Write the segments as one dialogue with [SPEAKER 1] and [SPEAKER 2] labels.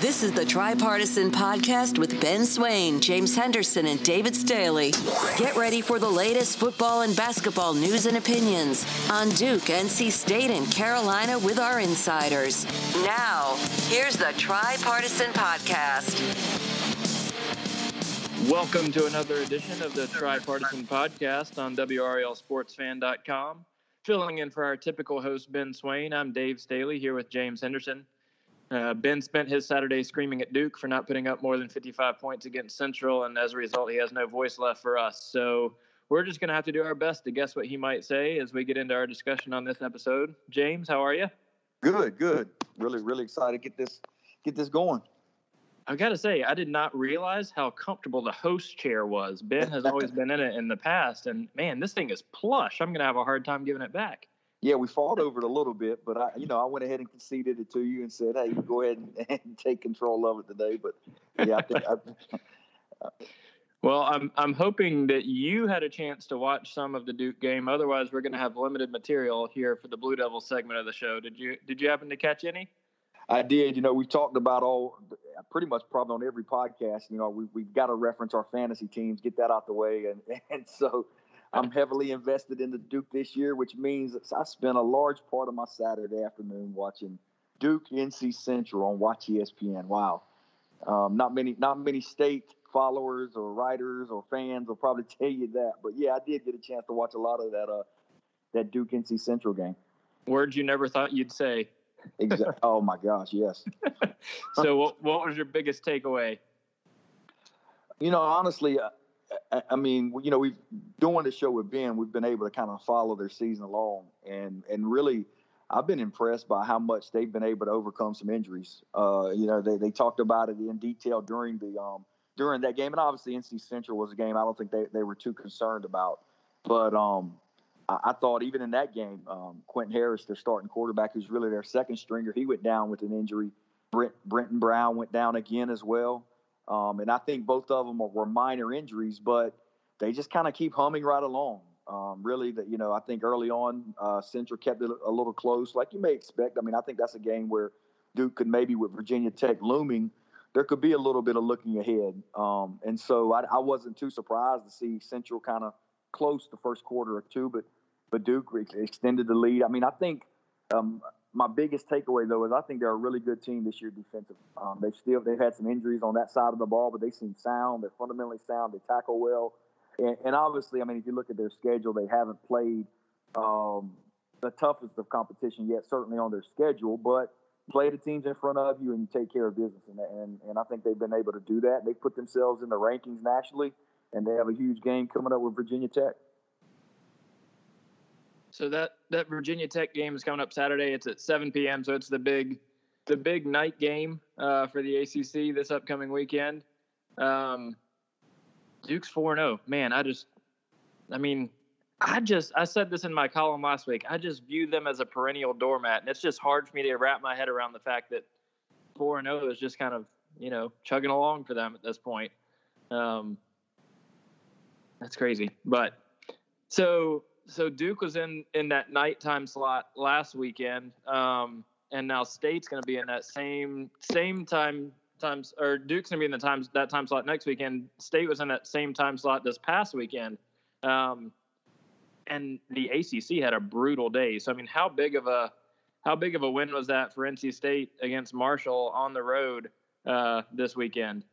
[SPEAKER 1] This is the Tripartisan Podcast with Ben Swain, James Henderson, and David Staley. Get ready for the latest football and basketball news and opinions on Duke, NC State, and Carolina with our insiders. Now, here's the Tripartisan Podcast.
[SPEAKER 2] Welcome to another edition of the Tripartisan Podcast on WRALSportsFan.com. Filling in for our typical host, Ben Swain, I'm Dave Staley here with James Henderson. Uh, ben spent his Saturday screaming at Duke for not putting up more than 55 points against Central, and as a result, he has no voice left for us. So we're just going to have to do our best to guess what he might say as we get into our discussion on this episode. James, how are you?
[SPEAKER 3] Good, good. Really, really excited to get this get this going.
[SPEAKER 2] I got to say, I did not realize how comfortable the host chair was. Ben has always been in it in the past, and man, this thing is plush. I'm going to have a hard time giving it back.
[SPEAKER 3] Yeah, we fought over it a little bit, but I, you know, I went ahead and conceded it to you and said, "Hey, you go ahead and, and take control of it today." But yeah, I think. I,
[SPEAKER 2] well, I'm I'm hoping that you had a chance to watch some of the Duke game. Otherwise, we're going to have limited material here for the Blue Devils segment of the show. Did you Did you happen to catch any?
[SPEAKER 3] I did. You know, we've talked about all pretty much probably on every podcast. You know, we we've got to reference our fantasy teams, get that out the way, and and so I'm heavily invested in the Duke this year, which means I spent a large part of my Saturday afternoon watching Duke NC Central on Watch ESPN. Wow, um, not many not many state followers or writers or fans will probably tell you that, but yeah, I did get a chance to watch a lot of that uh, that Duke NC Central game.
[SPEAKER 2] Words you never thought you'd say.
[SPEAKER 3] exactly. Oh my gosh, yes.
[SPEAKER 2] so, what, what was your biggest takeaway?
[SPEAKER 3] You know, honestly, uh, I mean, you know, we've doing the show with Ben, we've been able to kind of follow their season along, and and really, I've been impressed by how much they've been able to overcome some injuries. Uh, you know, they they talked about it in detail during the um during that game, and obviously NC Central was a game I don't think they they were too concerned about, but um. I, thought even in that game, um, Quentin Harris, their starting quarterback, who's really their second stringer, he went down with an injury. Brent, Brittain Brown went down again as well. Um, and I think both of them were minor injuries, but they just kind of keep humming right along. Um, really, that you know, I think early on, uh, Central kept it a little close, like you may expect. I mean, I think that's a game where Duke could maybe with Virginia Tech looming, there could be a little bit of looking ahead. Um, and so I, I, wasn't too surprised to see Central kind of close the first quarter or two, but but Duke extended the lead. I mean, I think um, my biggest takeaway though is I think they're a really good team this year defensively. Um, they still they've had some injuries on that side of the ball, but they seem sound. They're fundamentally sound. They tackle well, and, and obviously, I mean, if you look at their schedule, they haven't played um, the toughest of competition yet, certainly on their schedule, but play the teams in front of you and you take care of business, and and, and I think they've been able to do that. They put themselves in the rankings nationally, and they have a huge game coming up with Virginia Tech.
[SPEAKER 2] So that that Virginia Tech game is coming up Saturday. It's at 7 p.m. So it's the big the big night game uh, for the ACC this upcoming weekend. Um, Duke's four zero. Oh. Man, I just, I mean, I just I said this in my column last week. I just view them as a perennial doormat, and it's just hard for me to wrap my head around the fact that four and zero oh is just kind of you know chugging along for them at this point. Um, that's crazy, but so so Duke was in in that nighttime slot last weekend, um, and now State's going to be in that same same time times or Duke's going to be in the times that time slot next weekend. State was in that same time slot this past weekend, um, and the ACC had a brutal day. So I mean, how big of a how big of a win was that for NC State against Marshall on the road uh, this weekend?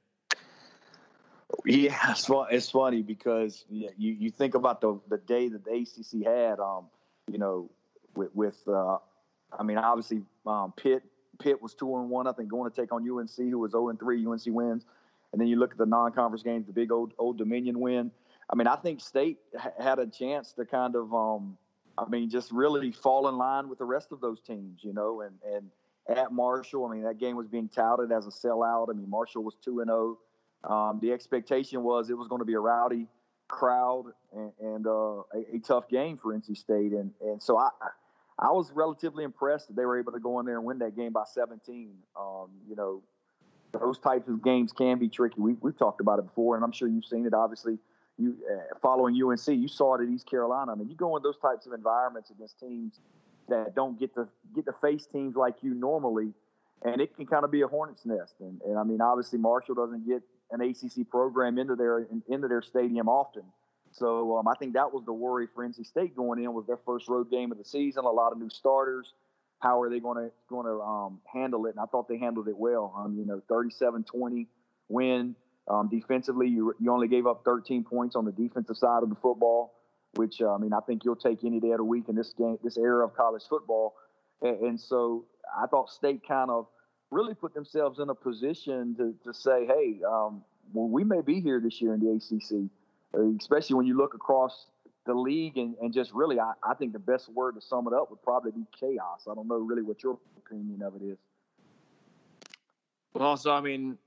[SPEAKER 3] Yeah, it's, it's funny because you, you think about the, the day that the ACC had, um, you know, with, with uh, I mean, obviously um, Pitt Pitt was two and one, I think, going to take on UNC, who was zero and three. UNC wins, and then you look at the non-conference games, the big old Old Dominion win. I mean, I think State ha- had a chance to kind of, um, I mean, just really fall in line with the rest of those teams, you know, and and at Marshall, I mean, that game was being touted as a sellout. I mean, Marshall was two and zero. Um, the expectation was it was going to be a rowdy crowd and, and uh, a, a, tough game for NC State, and and so I I was relatively impressed that they were able to go in there and win that game by 17. Um, you know, those types of games can be tricky. We we've talked about it before, and I'm sure you've seen it. Obviously, you uh, following UNC, you saw it at East Carolina. I mean, you go in those types of environments against teams that don't get to get to face teams like you normally and it can kind of be a hornet's nest. And, and I mean, obviously, Marshall doesn't get an ACC program into their into their stadium often. So um, I think that was the worry for NC State going in was their first road game of the season. A lot of new starters. How are they going to going to um, handle it? And I thought they handled it well. Um, you know, 37-20 win. Um, defensively, you you only gave up 13 points on the defensive side of the football, which uh, I mean I think you'll take any day of the week in this game, this era of college football. And, and so I thought State kind of really put themselves in a position to, to say, hey, um, well, we may be here this year in the ACC, uh, especially when you look across the league and, and just really, I, I think the best word to sum it up would probably be chaos. I don't know really what your opinion of it is.
[SPEAKER 2] Well, so I mean,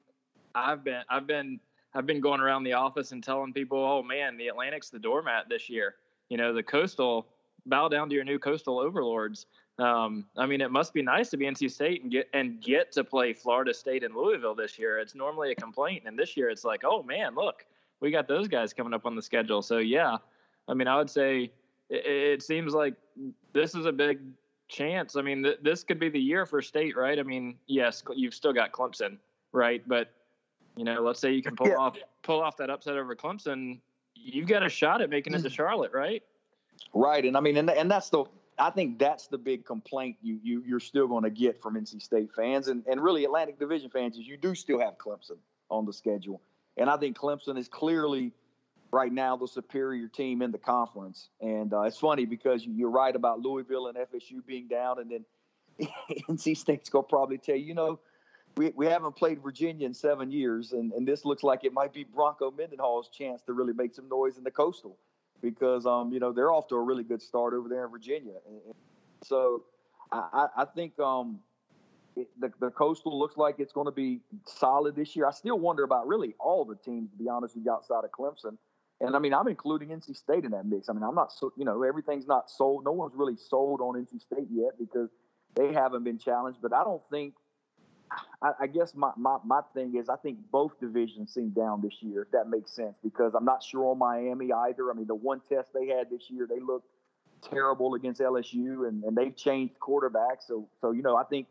[SPEAKER 2] I've been I've been I've been going around the office and telling people, oh man, the Atlantic's the doormat this year. You know, the coastal bow down to your new coastal overlords. Um, I mean, it must be nice to be NC State and get and get to play Florida State and Louisville this year. It's normally a complaint, and this year it's like, oh man, look, we got those guys coming up on the schedule. So yeah, I mean, I would say it, it seems like this is a big chance. I mean, th- this could be the year for State, right? I mean, yes, you've still got Clemson, right? But you know, let's say you can pull yeah. off pull off that upset over Clemson, you've got a shot at making it to Charlotte, right?
[SPEAKER 3] Right, and I mean, and and that's the I think that's the big complaint you, you you're still going to get from NC State fans and, and really Atlantic Division fans is you do still have Clemson on the schedule, and I think Clemson is clearly right now the superior team in the conference. And uh, it's funny because you're right about Louisville and FSU being down, and then NC State's going to probably tell you, you know, we, we haven't played Virginia in seven years, and, and this looks like it might be Bronco Mendenhall's chance to really make some noise in the Coastal because um, you know they're off to a really good start over there in Virginia. And, so I, I think um, it, the, the Coastal looks like it's going to be solid this year. I still wonder about really all the teams, to be honest with you, outside of Clemson. And I mean, I'm including NC State in that mix. I mean, I'm not so, you know, everything's not sold. No one's really sold on NC State yet because they haven't been challenged. But I don't think I, I, guess my, my, my thing is I think both divisions seem down this year, if that makes sense, because I'm not sure on Miami either. I mean, the one test they had this year, they looked terrible against LSU, and, and they've changed quarterbacks. So, so you know, I think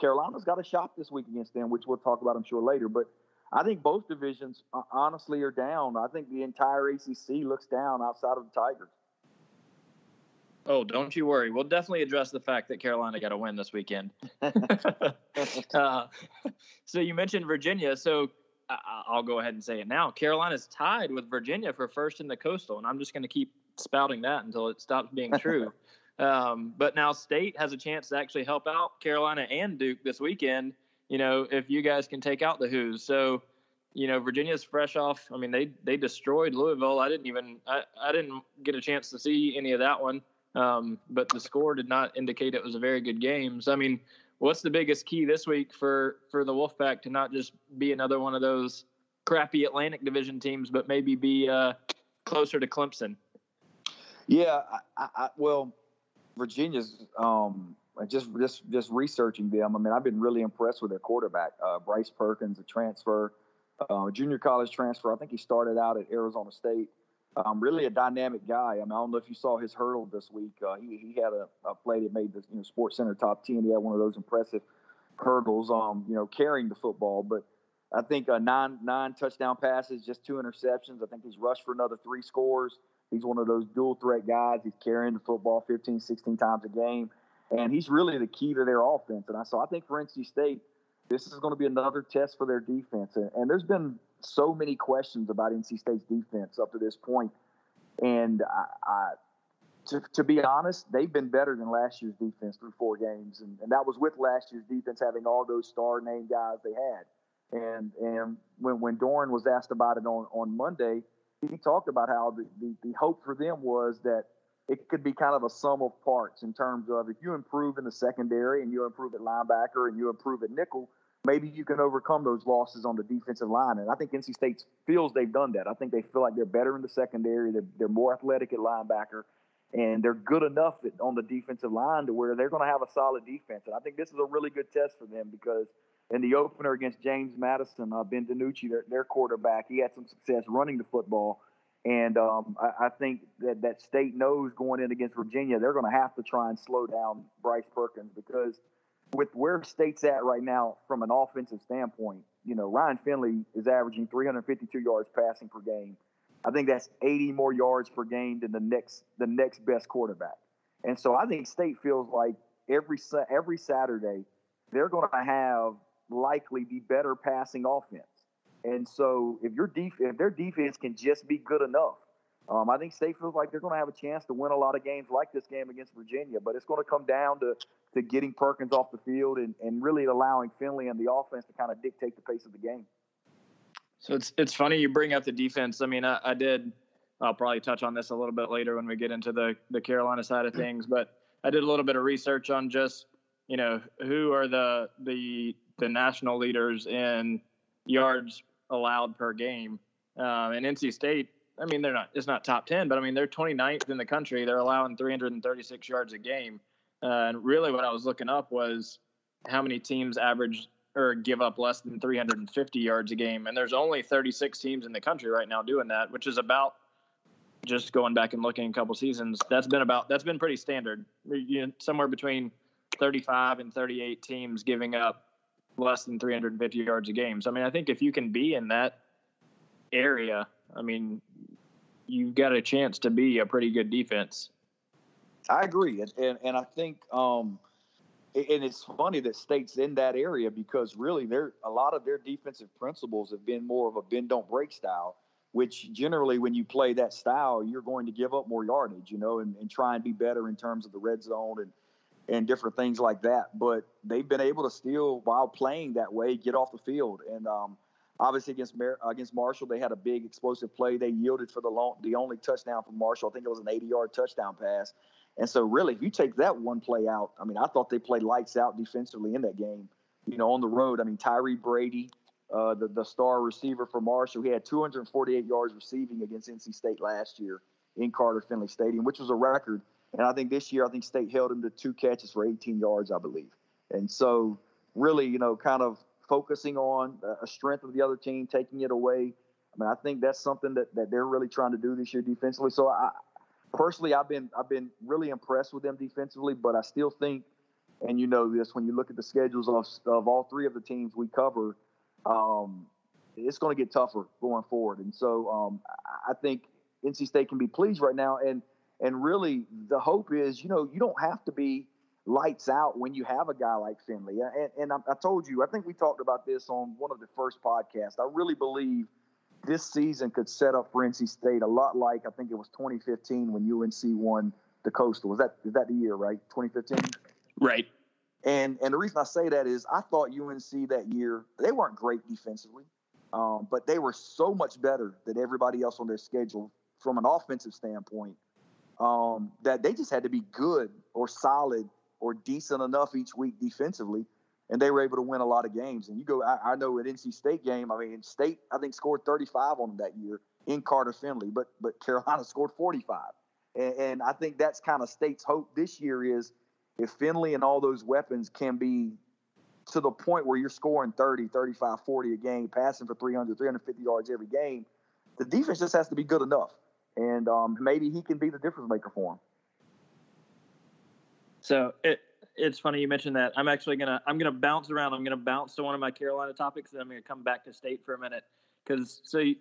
[SPEAKER 3] Carolina's got a shot this week against them, which we'll talk about, I'm sure, later. But I think both divisions honestly are down. I think the entire ACC looks down outside of the Tigers.
[SPEAKER 2] Oh, don't you worry. We'll definitely address the fact that Carolina got a win this weekend. uh, so you mentioned Virginia. So I'll go ahead and say it now. Carolina's tied with Virginia for first in the Coastal, and I'm just going to keep spouting that until it stops being true. um, but now State has a chance to actually help out Carolina and Duke this weekend. You know, if you guys can take out the Hoos, So, you know, Virginia's fresh off. I mean, they they destroyed Louisville. I didn't even I, I didn't get a chance to see any of that one. Um, but the score did not indicate it was a very good game. So I mean, what's the biggest key this week for for the Wolfpack to not just be another one of those crappy Atlantic Division teams, but maybe be uh, closer to Clemson?
[SPEAKER 3] Yeah, I, I, well, Virginia's um, just just just researching them. I mean, I've been really impressed with their quarterback, uh, Bryce Perkins, a transfer, uh, junior college transfer. I think he started out at Arizona State um, really a dynamic guy. I mean, I don't know if you saw his hurdle this week. Uh, he, he had a, a, play that made the you know, Sports Center top 10. He had one of those impressive hurdles, um, you know, carrying the football. But I think uh, nine nine touchdown passes, just two interceptions. I think he's rushed for another three scores. He's one of those dual threat guys. He's carrying the football 15, 16 times a game. And he's really the key to their offense. And I, so I think for NC State, this is going to be another test for their defense. And, and there's been so many questions about NC State's defense up to this point. And I, I to, to be honest, they've been better than last year's defense through four games. And, and that was with last year's defense having all those star name guys they had. And and when, when Doeren was asked about it on, on Monday, he talked about how the, the, the hope for them was that it could be kind of a sum of parts in terms of if you improve in the secondary and you improve at linebacker and you improve at nickel – maybe you can overcome those losses on the defensive line. And I think NC State feels they've done that. I think they feel like they're better in the secondary. They're, they're more athletic at linebacker, and they're good enough on the defensive line to where they're going to have a solid defense. And I think this is a really good test for them because in the opener against James Madison, uh, Ben DiNucci, their, their quarterback, he had some success running the football. And um, I, I, think that that state knows going in against Virginia, they're going to have to try and slow down Bryce Perkins because – with where state's at right now from an offensive standpoint, you know, Ryan Finley is averaging 352 yards passing per game. I think that's 80 more yards per game than the next the next best quarterback. And so I think State feels like every every Saturday they're going to have likely the better passing offense. And so if your def- if their defense can just be good enough, um, I think State feels like they're going to have a chance to win a lot of games like this game against Virginia. But it's going to come down to to getting Perkins off the field and, and really allowing Finley and the offense to kind of dictate the pace of the game.
[SPEAKER 2] So it's it's funny you bring up the defense. I mean, I, I did. I'll probably touch on this a little bit later when we get into the the Carolina side of things, but I did a little bit of research on just you know who are the the the national leaders in yards allowed per game. Um, and NC State, I mean, they're not it's not top ten, but I mean they're 29th in the country. They're allowing 336 yards a game. Uh, and really, what I was looking up was how many teams average or give up less than 350 yards a game. And there's only 36 teams in the country right now doing that, which is about just going back and looking a couple seasons. That's been about that's been pretty standard. You know, somewhere between 35 and 38 teams giving up less than 350 yards a game. So I mean, I think if you can be in that area, I mean, you've got a chance to be a pretty good defense.
[SPEAKER 3] I agree, and and, and I think um, and it's funny that states in that area because really they a lot of their defensive principles have been more of a bend don't break style which generally when you play that style you're going to give up more yardage you know and, and try and be better in terms of the red zone and and different things like that but they've been able to still while playing that way get off the field and um, obviously against Mar- against Marshall they had a big explosive play they yielded for the long the only touchdown from Marshall I think it was an 80 yard touchdown pass and so, really, if you take that one play out, I mean, I thought they played lights out defensively in that game. You know, on the road, I mean, Tyre Brady, uh, the the star receiver for Marshall, he had 248 yards receiving against NC State last year in Carter Finley Stadium, which was a record. And I think this year, I think State held him to two catches for 18 yards, I believe. And so, really, you know, kind of focusing on a strength of the other team, taking it away. I mean, I think that's something that, that they're really trying to do this year defensively. So I, personally, I've been I've been really impressed with them defensively, but I still think, and you know this, when you look at the schedules of of all three of the teams we cover, um, it's going to get tougher going forward. And so um, I think NC State can be pleased right now, and and really the hope is, you know, you don't have to be lights out when you have a guy like Finley. And, and I, I told you, I think we talked about this on one of the first podcasts. I really believe this season could set up for NC State a lot like I think it was 2015 when UNC won the Coastal. Was that is that the year, right? 2015.
[SPEAKER 2] Right.
[SPEAKER 3] And and the reason I say that is I thought UNC that year they weren't great defensively, um, but they were so much better than everybody else on their schedule from an offensive standpoint um, that they just had to be good or solid or decent enough each week defensively and they were able to win a lot of games. And you go, I, I, know at NC State game, I mean, State I think scored 35 on them that year in Carter Finley, but but Carolina scored 45, and, and I think that's kind of State's hope this year is if Finley and all those weapons can be to the point where you're scoring 30, 35, 40 a game, passing for 300, 350 yards every game, the defense just has to be good enough. And um, maybe he can be the difference maker for him.
[SPEAKER 2] So it, it's funny you mentioned that. I'm actually gonna I'm gonna bounce around. I'm gonna bounce to one of my Carolina topics, and I'm gonna come back to state for a minute because so you,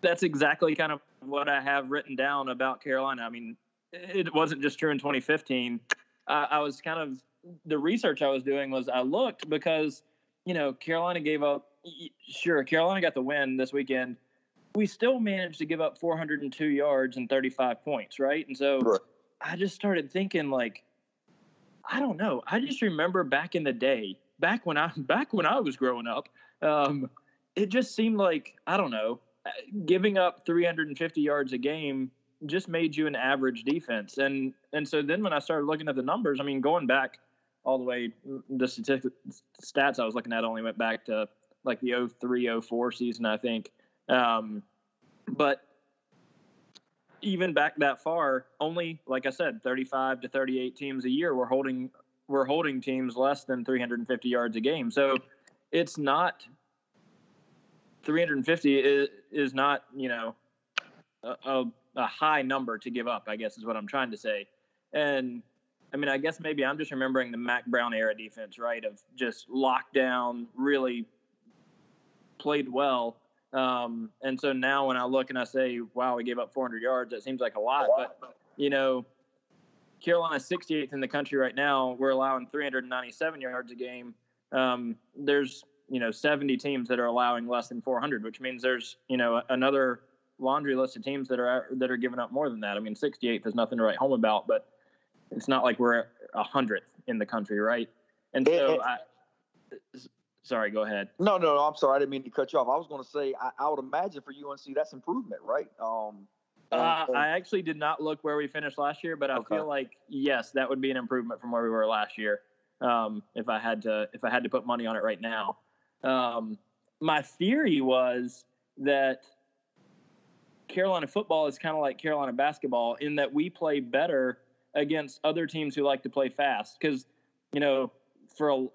[SPEAKER 2] that's exactly kind of what I have written down about Carolina. I mean, it wasn't just true in 2015. I, I was kind of the research I was doing was I looked because you know Carolina gave up. Sure, Carolina got the win this weekend. We still managed to give up 402 yards and 35 points, right? And so right. I just started thinking like I don't know. I just remember back in the day, back when I back when I was growing up, um, it just seemed like I don't know, uh, giving up 350 yards a game just made you an average defense. And and so then when I started looking at the numbers, I mean, going back all the way, the statistics stats I was looking at only went back to like the 03 04 season, I think. Um, but even back that far, only like I said, 35 to 38 teams a year were holding we're holding teams less than 350 yards a game. So it's not 350 is, is not you know a, a, a high number to give up. I guess is what I'm trying to say. And I mean, I guess maybe I'm just remembering the Mack Brown era defense, right? Of just lockdown, really played well. Um, and so now when I look and I say, wow, we gave up 400 yards, that seems like a lot. But, you know, Carolina's 68th in the country right now. We're allowing 397 yards a game. Um, there's, you know, 70 teams that are allowing less than 400, which means there's, you know, another laundry list of teams that are that are giving up more than that. I mean, 68th is nothing to write home about, but it's not like we're a hundredth in the country, right? And so, I, sorry, go ahead.
[SPEAKER 3] No, no, no, I'm sorry. I didn't mean to cut you off. I was going to say, I, I, would imagine for UNC that's improvement, right? Um,
[SPEAKER 2] uh, I actually did not look where we finished last year, but I okay. feel like yes, that would be an improvement from where we were last year. Um, if I had to, if I had to put money on it right now, um, my theory was that Carolina football is kind of like Carolina basketball in that we play better against other teams who like to play fast. Because, you know, for a,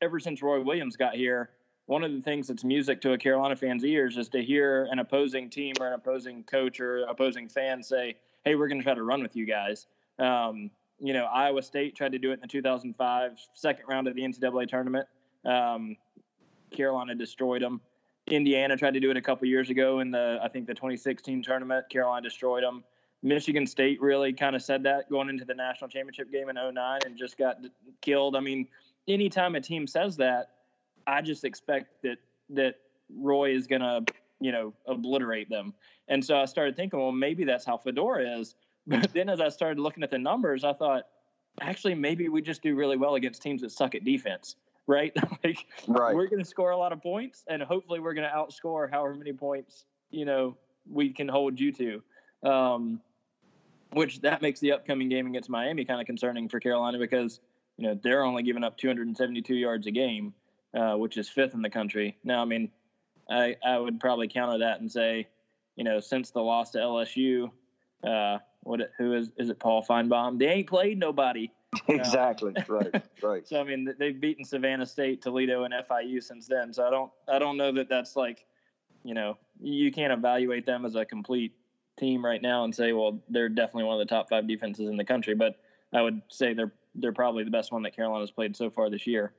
[SPEAKER 2] ever since Roy Williams got here, one of the things that's music to a Carolina fan's ears is to hear an opposing team or an opposing coach or opposing fan say, "Hey, we're going to try to run with you guys." Um, you know, Iowa State tried to do it in the 2005 second round of the NCAA tournament. Um, Carolina destroyed them. Indiana tried to do it a couple years ago in the I think the 2016 tournament. Carolina destroyed them. Michigan State really kind of said that going into the national championship game in 09 and just got killed. I mean, anytime a team says that, I just expect that that Roy is going to, you know, obliterate them. And so I started thinking, well, maybe that's how Fedora is. But then as I started looking at the numbers, I thought, actually, maybe we just do really well against teams that suck at defense, right? like, right. we're going to score a lot of points, and hopefully, we're going to outscore however many points you know we can hold you to. Um, which that makes the upcoming game against Miami kind of concerning for Carolina because you know they're only giving up 272 yards a game, uh, which is fifth in the country. Now, I mean, I I would probably counter that and say, you know, since the loss to LSU, uh, what who is is it Paul Finebaum? They ain't played nobody.
[SPEAKER 3] Exactly. Uh, right. Right.
[SPEAKER 2] So I mean, they've beaten Savannah State, Toledo, and FIU since then. So I don't I don't know that that's like, you know, you can't evaluate them as a complete team right now and say, well, they're definitely one of the top five defenses in the country. But I would say they're they're probably the best one that Carolina's played so far this year.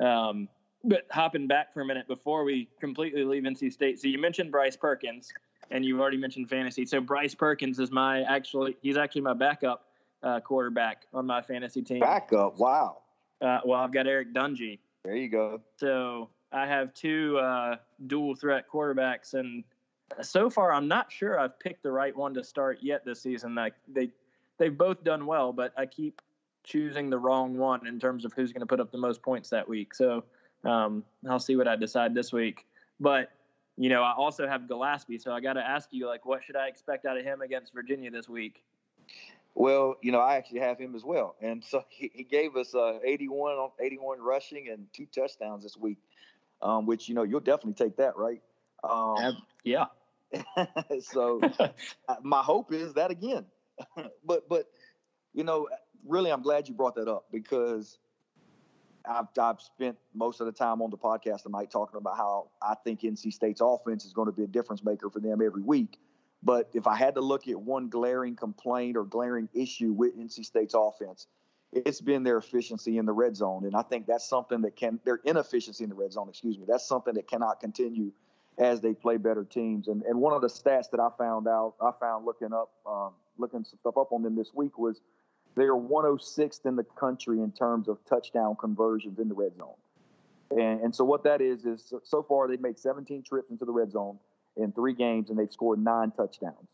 [SPEAKER 2] Um, but hopping back for a minute before we completely leave NC State, so you mentioned Bryce Perkins, and you've already mentioned fantasy. So Bryce Perkins is my actually he's actually my backup uh, quarterback on my fantasy team.
[SPEAKER 3] Backup, wow.
[SPEAKER 2] Uh, well, I've got Eric Dungey.
[SPEAKER 3] There you go.
[SPEAKER 2] So I have two uh, dual threat quarterbacks, and so far, I'm not sure I've picked the right one to start yet this season. Like they, they've both done well, but I keep choosing the wrong one in terms of who's going to put up the most points that week. So um, I'll see what I decide this week. But you know, I also have Gillespie, so I got to ask you, like, what should I expect out of him against Virginia this week?
[SPEAKER 3] Well, you know, I actually have him as well, and so he, he gave us uh, 81 81 rushing and two touchdowns this week, um, which you know you'll definitely take that, right?
[SPEAKER 2] Um, yeah.
[SPEAKER 3] so my hope is that again. but but you know, really, I'm glad you brought that up because I've I've spent most of the time on the podcast tonight talking about how I think NC State's offense is going to be a difference maker for them every week. But if I had to look at one glaring complaint or glaring issue with NC State's offense, it's been their efficiency in the red zone, and I think that's something that can their inefficiency in the red zone. Excuse me, that's something that cannot continue as they play better teams. And and one of the stats that I found out, I found looking up, um, looking some stuff up on them this week was they are 106th in the country in terms of touchdown conversions in the red zone. And, and so what that is is so far they've made 17 trips into the red zone in three games and they've scored nine touchdowns.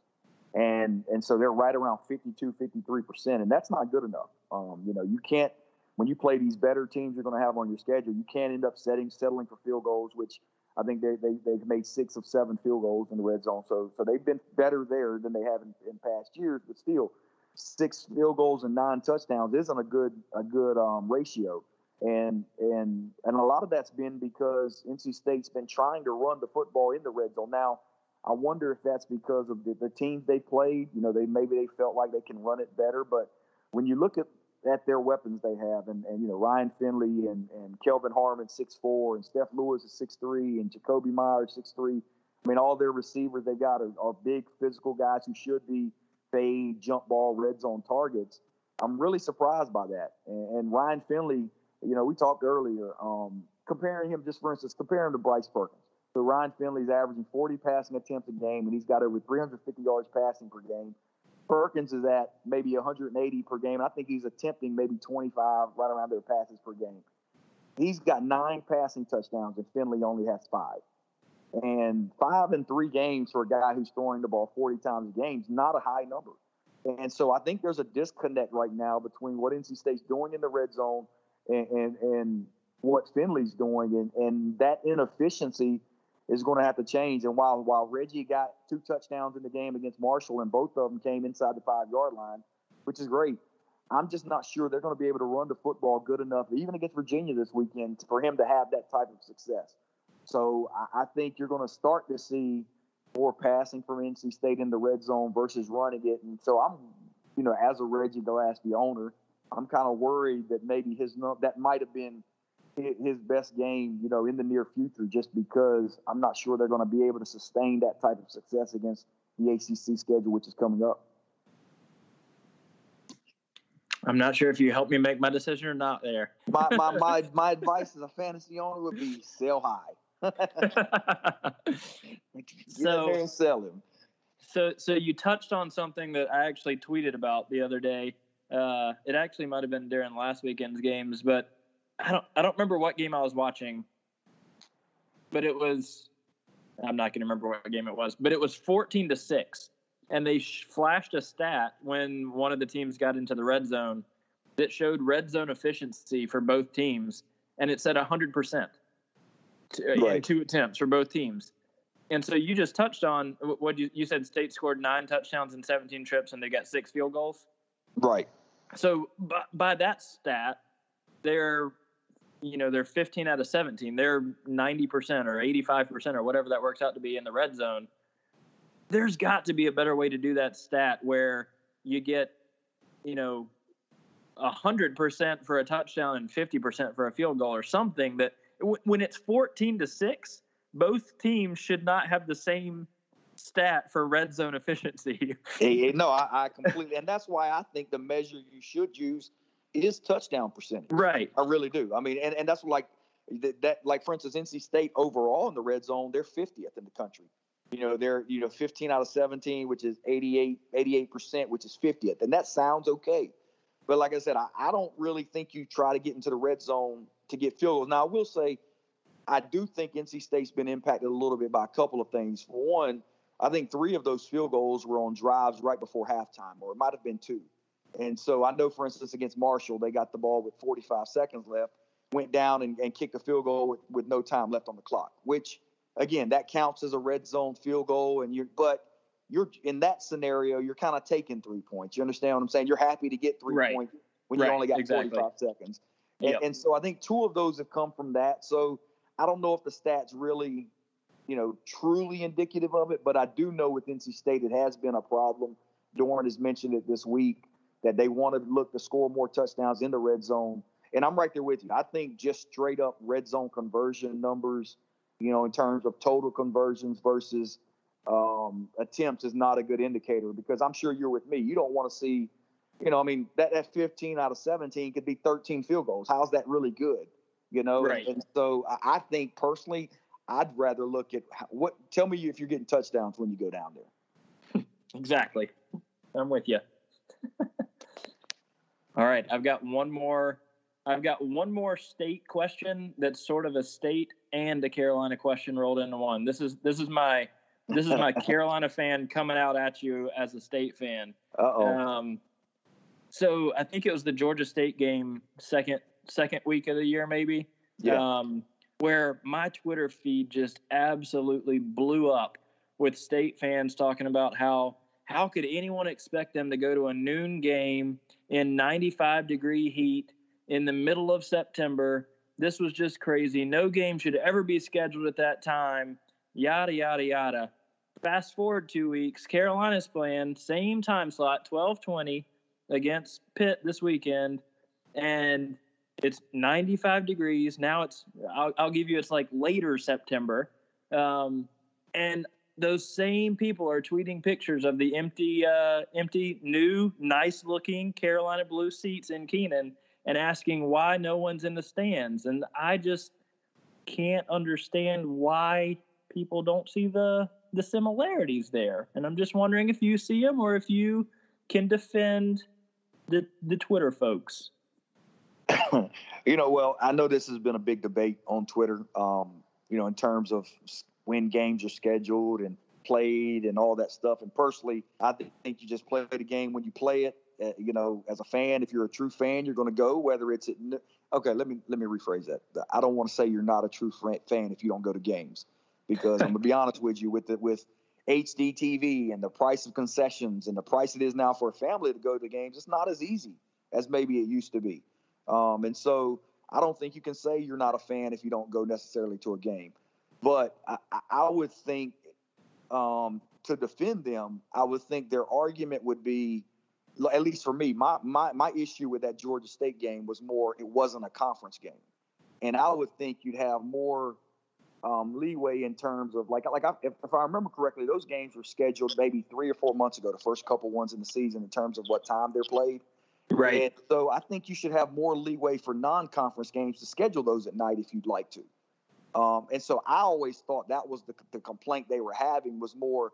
[SPEAKER 3] And and so they're right around 52, 53 percent, and that's not good enough. Um, you know, you can't when you play these better teams you're going to have on your schedule, you can't end up setting settling for field goals, which I think they, they, they've made six of seven field goals in the red zone. So, so they've been better there than they have in, in past years, but still six field goals and nine touchdowns isn't a good, a good um, ratio. And, and, and a lot of that's been because NC State's been trying to run the football in the red zone. Now, I wonder if that's because of the, the teams they played. You know, they maybe they felt like they can run it better. But when you look at at their weapons they have, and, and you know Ryan Finley and, and Kelvin Harmon six four, and Steph Louis is six three, and Jakobi Meyers six three. I mean, all their receivers they got are, are big physical guys who should be fade, jump ball, red zone targets. I'm really surprised by that. And, and Ryan Finley, you know, we talked earlier, um, comparing him, just for instance, comparing him to Bryce Perkins. So Ryan Finley's averaging 40 passing attempts a game, and he's got over 350 yards passing per game. Perkins is at maybe 180 per game. I think he's attempting maybe 25, right around there, passes per game. He's got nine passing touchdowns, and Finley only has five. And five and three games for a guy who's throwing the ball 40 times a game is not a high number. And so I think there's a disconnect right now between what NC State's doing in the red zone and, and, and what Finley's doing. And, and that inefficiency is going to have to change. And while while Reggie got two touchdowns in the game against Marshall, and both of them came inside the five yard line, which is great. I'm just not sure they're going to be able to run the football good enough, even against Virginia this weekend, for him to have that type of success. So I, I think you're going to start to see more passing from NC State in the red zone versus running it. And so I'm, you know, as a Reggie Gillespie owner, I'm kind of worried that maybe his that might have been his best game, you know, in the near future, just because I'm not sure they're going to be able to sustain that type of success against the ACC schedule, which is coming up.
[SPEAKER 2] I'm not sure if you helped me make my decision or not there.
[SPEAKER 3] my, my, my, my advice as a fantasy owner would be sell high. so, sell him.
[SPEAKER 2] So, so you touched on something that I actually tweeted about the other day. Uh, it actually might have been during last weekend's games, but I don't I don't remember what game I was watching, but it was I'm not going to remember what game it was, but it was 14 to 6 and they sh- flashed a stat when one of the teams got into the red zone that showed red zone efficiency for both teams and it said 100% to, uh, right. in two attempts for both teams. And so you just touched on what you, you said state scored nine touchdowns in 17 trips and they got six field goals.
[SPEAKER 3] Right.
[SPEAKER 2] So by, by that stat, they're you know they're 15 out of 17 they're 90% or 85% or whatever that works out to be in the red zone there's got to be a better way to do that stat where you get you know 100% for a touchdown and 50% for a field goal or something that when it's 14 to 6 both teams should not have the same stat for red zone efficiency
[SPEAKER 3] hey, no I, I completely and that's why i think the measure you should use is touchdown percentage.
[SPEAKER 2] Right.
[SPEAKER 3] I really do. I mean, and, and that's like that, that, like for instance, NC State overall in the red zone, they're 50th in the country. You know, they're, you know, 15 out of 17, which is 88, 88%, which is 50th. And that sounds okay. But like I said, I, I don't really think you try to get into the red zone to get field goals. Now, I will say, I do think NC State's been impacted a little bit by a couple of things. For one, I think three of those field goals were on drives right before halftime, or it might have been two. And so I know, for instance, against Marshall, they got the ball with 45 seconds left, went down and, and kicked a field goal with, with no time left on the clock, which, again, that counts as a red zone field goal. And you're, but you're in that scenario, you're kind of taking three points. You understand what I'm saying? You're happy to get three right. points when right. you only got exactly. 45 seconds. And, yep. and so I think two of those have come from that. So I don't know if the stats really, you know, truly indicative of it, but I do know with NC State it has been a problem. Doeren has mentioned it this week that they want to look to score more touchdowns in the red zone. And I'm right there with you. I think just straight up red zone conversion numbers, you know, in terms of total conversions versus um, attempts is not a good indicator because I'm sure you're with me. You don't want to see, you know, I mean, that, that 15 out of 17 could be 13 field goals. How's that really good? You know,
[SPEAKER 2] right.
[SPEAKER 3] and, and so I think personally, I'd rather look at what. Tell me if you're getting touchdowns when you go down there.
[SPEAKER 2] exactly, I'm with you. All right, I've got one more. I've got one more state question that's sort of a state and a Carolina question rolled into one. This is this is my this is my Carolina fan coming out at you as a state fan.
[SPEAKER 3] Uh oh.
[SPEAKER 2] Um, so I think it was the Georgia State game, second second week of the year, maybe.
[SPEAKER 3] Yeah.
[SPEAKER 2] Um, where my Twitter feed just absolutely blew up with state fans talking about how how could anyone expect them to go to a noon game in 95 degree heat in the middle of September. This was just crazy. No game should ever be scheduled at that time. Yada, yada, yada. Fast forward two weeks. Carolina's playing, same time slot, 1220 against Pitt this weekend. And it's 95 degrees. Now it's, I'll, I'll give you, it's like later September. Um, and those same people are tweeting pictures of the empty, uh, empty, new, nice-looking Carolina blue seats in Kenan and asking why no one's in the stands. And I just can't understand why people don't see the the similarities there. And I'm just wondering if you see them or if you can defend the the Twitter folks.
[SPEAKER 3] you know, well, I know this has been a big debate on Twitter. Um, you know, in terms of when games are scheduled and played and all that stuff. And personally, I think you just play the game when you play it. Uh, you know, as a fan, if you're a true fan, you're going to go. Whether it's at okay, let me let me rephrase that. I don't want to say you're not a true fan if you don't go to games, because I'm gonna be honest with you with the, with HD TV and the price of concessions and the price it is now for a family to go to the games, it's not as easy as maybe it used to be. Um, and so I don't think you can say you're not a fan if you don't go necessarily to a game. But I, I would think um, to defend them, I would think their argument would be, at least for me, my, my, my issue with that Georgia State game was more it wasn't a conference game. And I would think you'd have more um, leeway in terms of like like I, if, if, I remember correctly, those games were scheduled maybe three or four months ago, the first couple ones in the season in terms of what time they're played.
[SPEAKER 2] Right.
[SPEAKER 3] And so I think you should have more leeway for non-conference games to schedule those at night if you'd like to. Um, and so I always thought that was the, the complaint they were having was more,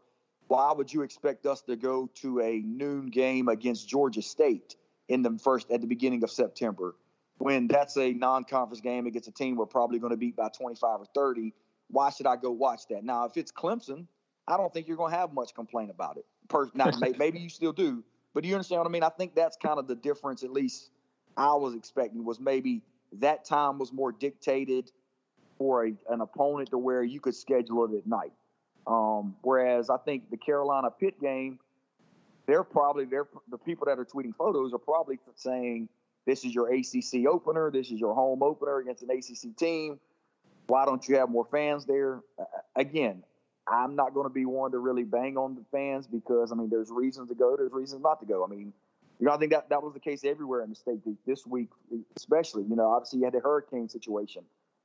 [SPEAKER 3] why would you expect us to go to a noon game against Georgia State in the first at the beginning of September when that's a non-conference game against a team we're probably going to beat by 25 or 30? Why should I go watch that? Now, if it's Clemson, I don't think you're going to have much complaint about it. Per- now, maybe you still do, but do you understand what I mean? I think that's kind of the difference, at least I was expecting, was maybe that time was more dictated for a, an opponent to where you could schedule it at night. Um, whereas I think the Carolina Pitt game, they're probably they're the people that are tweeting photos are probably saying this is your ACC opener, this is your home opener against an ACC team. Why don't you have more fans there? Uh, again, I'm not going to be one to really bang on the fans because I mean, there's reasons to go, there's reasons not to go. I mean, you know, I think that that was the case everywhere in the state this week, especially. You know, obviously you had the hurricane situation,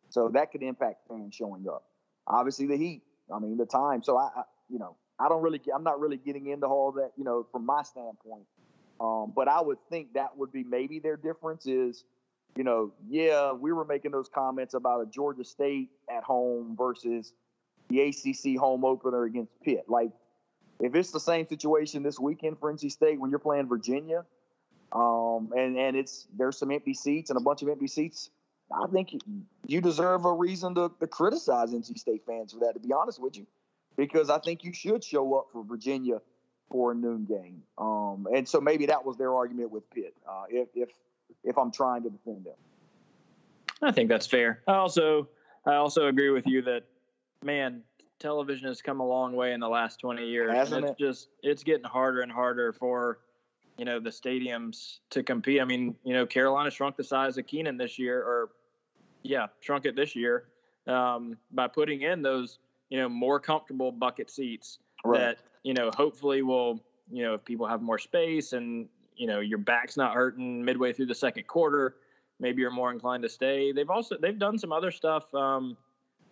[SPEAKER 3] so that could impact fans showing up. Obviously the heat. I mean, the time. So I, I you know, I don't really, I'm not really getting into all that. You know, from my standpoint. Um, but I would think that would be maybe their difference is, you know, yeah, we were making those comments about a Georgia State at home versus the ACC home opener against Pitt. Like, if it's the same situation this weekend for NC State when you're playing Virginia, um, and and it's there's some empty seats and a bunch of empty seats, I think you deserve a reason to, to criticize NC State fans for that. To be honest with you, because I think you should show up for Virginia for a noon game. Um, and so maybe that was their argument with Pitt. Uh, if if if I'm trying to defend them,
[SPEAKER 2] I think that's fair. I also I also agree with you that man, television has come a long way in the last 20 years.
[SPEAKER 3] Hasn't
[SPEAKER 2] it's
[SPEAKER 3] it?
[SPEAKER 2] just it's getting harder and harder for you know the stadiums to compete. I mean, you know, Carolina shrunk the size of Kenan this year, or yeah, shrunk it this year um, by putting in those you know more comfortable bucket seats
[SPEAKER 3] right.
[SPEAKER 2] that you know hopefully will you know if people have more space and you know your back's not hurting midway through the second quarter, maybe you're more inclined to stay. They've also they've done some other stuff. Um,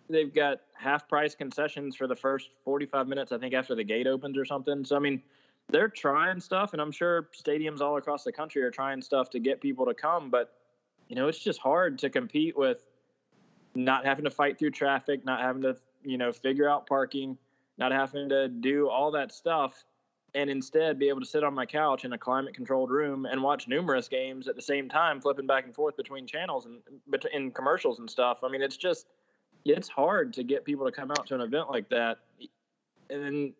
[SPEAKER 2] they've got half price concessions for the first 45 minutes, I think, after the gate opens or something. So, I mean, they're trying stuff, and I'm sure stadiums all across the country are trying stuff to get people to come. But, you know, it's just hard to compete with not having to fight through traffic, not having to, you know, figure out parking, not having to do all that stuff. And instead, be able to sit on my couch in a climate controlled room and watch numerous games at the same time, flipping back and forth between channels and in commercials and stuff. I mean, it's just, it's hard to get people to come out to an event like that. And then,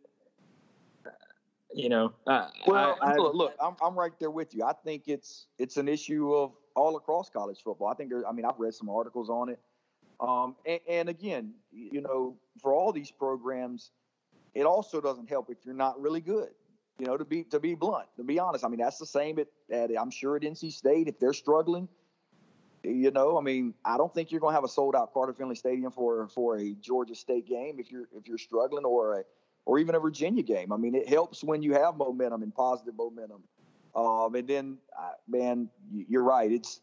[SPEAKER 2] you know, uh,
[SPEAKER 3] well,
[SPEAKER 2] I,
[SPEAKER 3] look, look I'm, I'm right there with you. I think it's it's an issue of all across college football. I think there, I mean, I've read some articles on it. Um, and, and again, you know, for all these programs, it also doesn't help if you're not really good. You know, to be to be blunt, to be honest. I mean, that's the same at, at I'm sure at NC State. If they're struggling, you know, I mean, I don't think you're going to have a sold out Carter Finley Stadium for for a Georgia State game if you're if you're struggling or a or even a Virginia game. I mean, it helps when you have momentum and positive momentum. Um, and then, uh, man, you're right. It's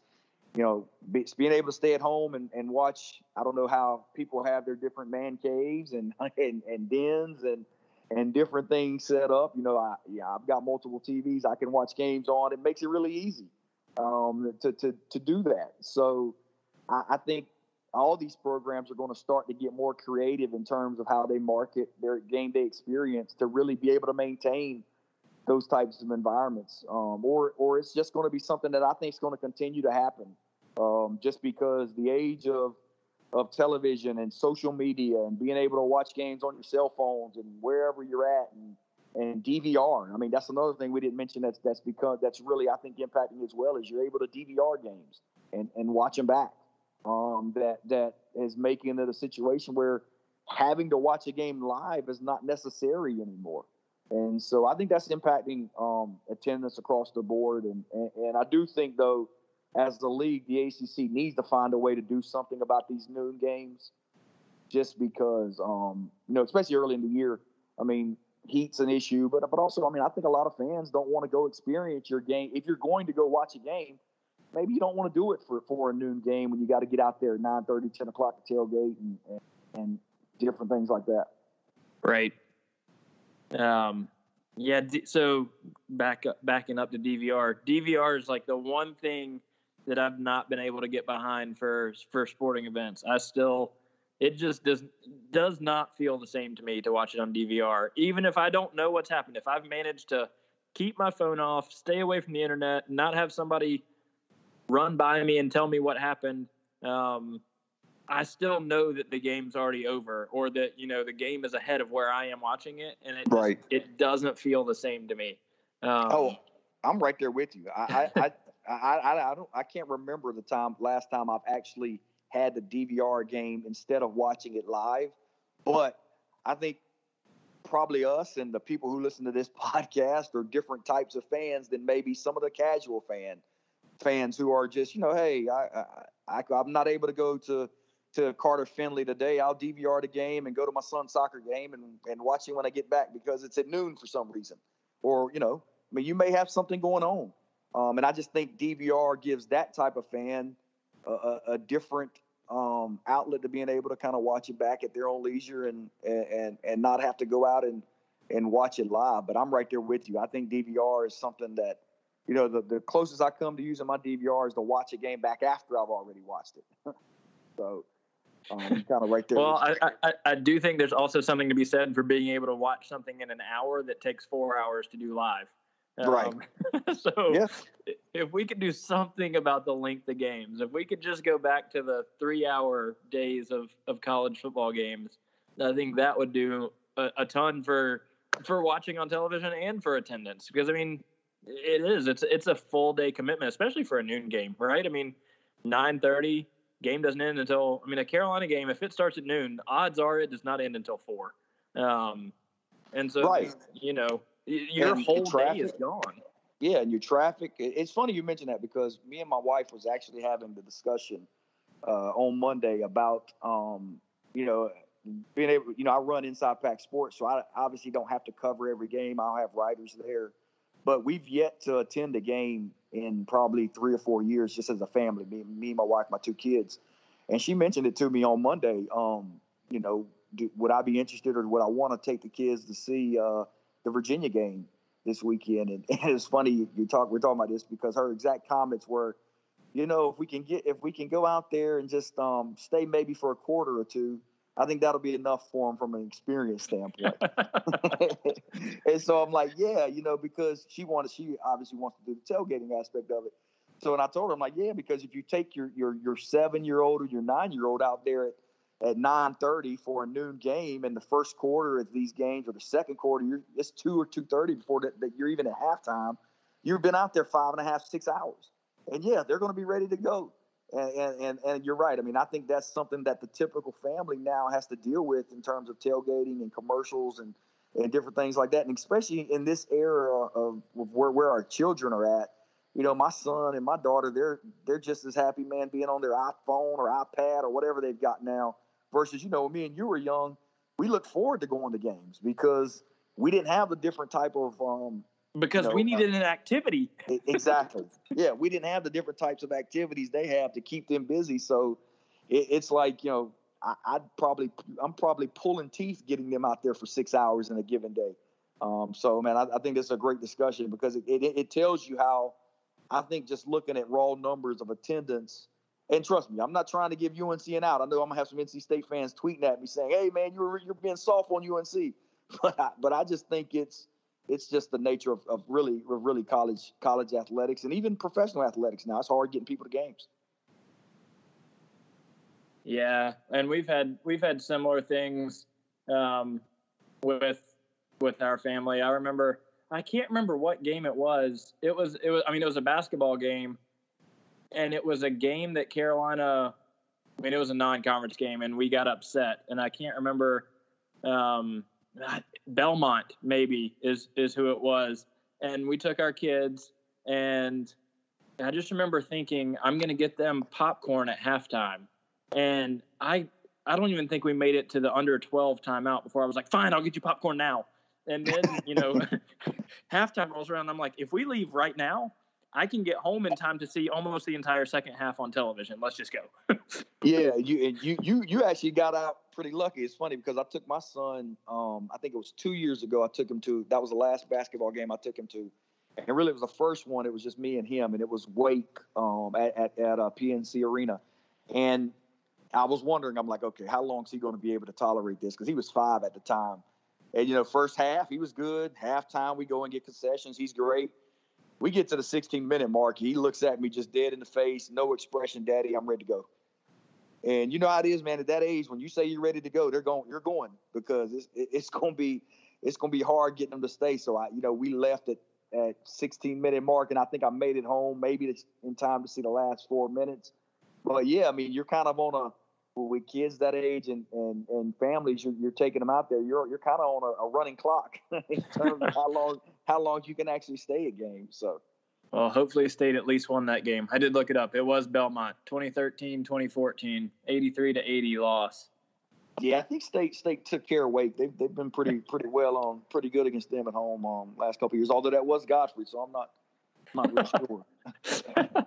[SPEAKER 3] you know, be, being able to stay at home and, and watch. I don't know how people have their different man caves and and, and dens and and different things set up. You know, I yeah, I've got multiple TVs I can watch games on. It makes it really easy um, to, to to do that. So I, I think all these programs are going to start to get more creative in terms of how they market their game day experience to really be able to maintain those types of environments, um, or or it's just going to be something that I think is going to continue to happen, um, just because the age of of television and social media and being able to watch games on your cell phones and wherever you're at and and DVR. I mean, that's another thing we didn't mention that's that's because that's really I think impacting as well is you're able to DVR games and and watch them back. Um, that that is making it a situation where having to watch a game live is not necessary anymore. And so I think that's impacting um, attendance across the board. And, and, and I do think, though, as the league, the ACC needs to find a way to do something about these noon games, just because, um, you know, especially early in the year. I mean, heat's an issue, but but also, I mean, I think a lot of fans don't want to go experience your game. If you're going to go watch a game, maybe you don't want to do it for for a noon game when you got to get out there at 9 30, 10 o'clock to tailgate and, and, and different things like that.
[SPEAKER 2] Right. Um, yeah. So back up, backing up to DVR. DVR is like the one thing that I've not been able to get behind for for sporting events. I still it just does does not feel the same to me to watch it on DVR. Even if I don't know what's happened, if I've managed to keep my phone off, stay away from the internet, not have somebody run by me and tell me what happened, um, I still know that the game's already over or that you know the game is ahead of where I am watching it, and it
[SPEAKER 3] right.
[SPEAKER 2] it doesn't feel the same to me. Um,
[SPEAKER 3] oh, I'm right there with you. I, I, I, I, I don't. I can't remember the time last time I've actually had the DVR game instead of watching it live. But I think probably us and the people who listen to this podcast are different types of fans than maybe some of the casual fan fans who are just you know, hey, I, I, I am not able to go to to Carter Finley today. I'll DVR the game and go to my son's soccer game and and watch it when I get back because it's at noon for some reason, or you know, I mean, you may have something going on. Um, and I just think DVR gives that type of fan a, a, a different um, outlet to being able to kind of watch it back at their own leisure and and and not have to go out and and watch it live. But I'm right there with you. I think DVR is something that you know the, the closest I come to using my DVR is to watch a game back after I've already watched it. so um, kind of right there.
[SPEAKER 2] Well, I, I, I do think there's also something to be said for being able to watch something in an hour that takes four hours to do live.
[SPEAKER 3] Um, right.
[SPEAKER 2] so yeah. if we could do something about the length of games, if we could just go back to the three hour days of, of college football games, I think that would do a, a ton for for watching on television and for attendance. Because I mean, it is it's it's a full day commitment, especially for a noon game, right? I mean, nine thirty game doesn't end until I mean a Carolina game if it starts at noon, odds are it does not end until four. Um, and so
[SPEAKER 3] right.
[SPEAKER 2] you know your and whole traffic, day is gone.
[SPEAKER 3] Yeah, and your traffic. It's funny you mentioned that because me and my wife was actually having the discussion uh, on Monday about um, you know being able. You know, I run Inside Pack Sports, so I obviously don't have to cover every game. I'll have writers there, but we've yet to attend a game in probably three or four years, just as a family. Me, me, my wife, my two kids, and she mentioned it to me on Monday. Um, you know, do, would I be interested, or would I want to take the kids to see? Uh, the Virginia game this weekend. And, and it's funny you talk we're talking about this because her exact comments were, you know, if we can get if we can go out there and just um, stay maybe for a quarter or two, I think that'll be enough for them from an experience standpoint. and so I'm like, yeah, you know, because she wanted, she obviously wants to do the tailgating aspect of it. So and I told her, I'm like, yeah, because if you take your your your seven year old or your nine year old out there at at 9:30 for a noon game in the first quarter of these games or the second quarter, it's two or 2:30 before that, that you're even at halftime. You've been out there five and a half, six hours, and yeah, they're going to be ready to go. And, and, and and you're right. I mean, I think that's something that the typical family now has to deal with in terms of tailgating and commercials and and different things like that. And especially in this era of, of where where our children are at, you know, my son and my daughter, they're they're just as happy, man, being on their iPhone or iPad or whatever they've got now versus you know me and you were young we looked forward to going to games because we didn't have the different type of um,
[SPEAKER 2] because
[SPEAKER 3] you know,
[SPEAKER 2] we needed an activity.
[SPEAKER 3] exactly. Yeah, we didn't have the different types of activities they have to keep them busy. So it, it's like you know, I, I'd probably I'm probably pulling teeth getting them out there for six hours in a given day. Um, so man, I, I think it's a great discussion because it, it, it tells you how I think just looking at raw numbers of attendance. And trust me, I'm not trying to give UNC an out. I know I'm gonna have some NC State fans tweeting at me saying, "Hey, man, you're you're being soft on UNC," but I, but I just think it's it's just the nature of, of really of really college college athletics and even professional athletics now. It's hard getting people to games.
[SPEAKER 2] Yeah, and we've had we've had similar things um, with with our family. I remember I can't remember what game it was. It was it was I mean it was a basketball game, and it was a game that Carolina. I mean it was a non-conference game, and we got upset. And I can't remember. Um, Belmont maybe is is who it was, and we took our kids, and I just remember thinking I'm going to get them popcorn at halftime, and I I don't even think we made it to the under 12 timeout before I was like, fine, I'll get you popcorn now. And then you know, halftime rolls around. I'm like, if we leave right now, I can get home in time to see almost the entire second half on television. Let's just go.
[SPEAKER 3] yeah, you you you you actually got out pretty lucky. It's funny because I took my son. Um, I think it was two years ago. I took him to. That was the last basketball game I took him to, and really it was the first one. It was just me and him, and it was Wake um, at at, at uh, PNC Arena, and I was wondering. I'm like, okay, how long is he going to be able to tolerate this? Because he was five at the time, and you know, first half he was good. Halftime we go and get concessions. He's great. We get to the 16 minute mark. He looks at me just dead in the face, no expression, Daddy. I'm ready to go. And you know how it is, man. At that age, when you say you're ready to go, they're going. You're going because it's it's going to be it's to be hard getting them to stay. So I, you know, we left it at 16 minute mark, and I think I made it home maybe in time to see the last four minutes. But yeah, I mean, you're kind of on a with kids that age and and, and families, you're, you're taking them out there. You're you're kind of on a, a running clock in terms of how long how long you can actually stay at games. So.
[SPEAKER 2] Well, hopefully State at least won that game. I did look it up. It was Belmont, 2013, 2014, 83 to 80 loss.
[SPEAKER 3] Yeah, I think State State took care of Wake. They've they've been pretty pretty well on pretty good against them at home um last couple years. Although that was Gottfried, so I'm not not really sure.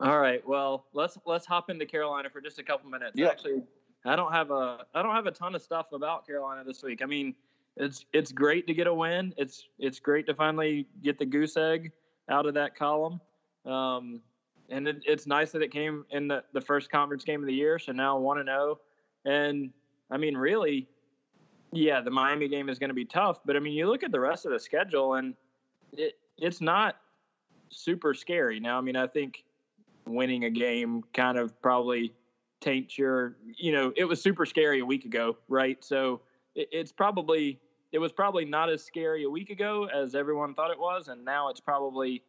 [SPEAKER 2] All right. Well, let's let's hop into Carolina for just a couple minutes.
[SPEAKER 3] Yeah.
[SPEAKER 2] Actually, I don't have a I don't have a ton of stuff about Carolina this week. I mean, it's it's great to get a win. It's it's great to finally get the goose egg out of that column. Um, and it, it's nice that it came in the, the first conference game of the year. So now one and zero, and I mean, really, yeah, the Miami game is going to be tough. But I mean, you look at the rest of the schedule, and it it's not super scary. Now, I mean, I think winning a game kind of probably taints your, you know, it was super scary a week ago, right? So it, it's probably it was probably not as scary a week ago as everyone thought it was, and now it's probably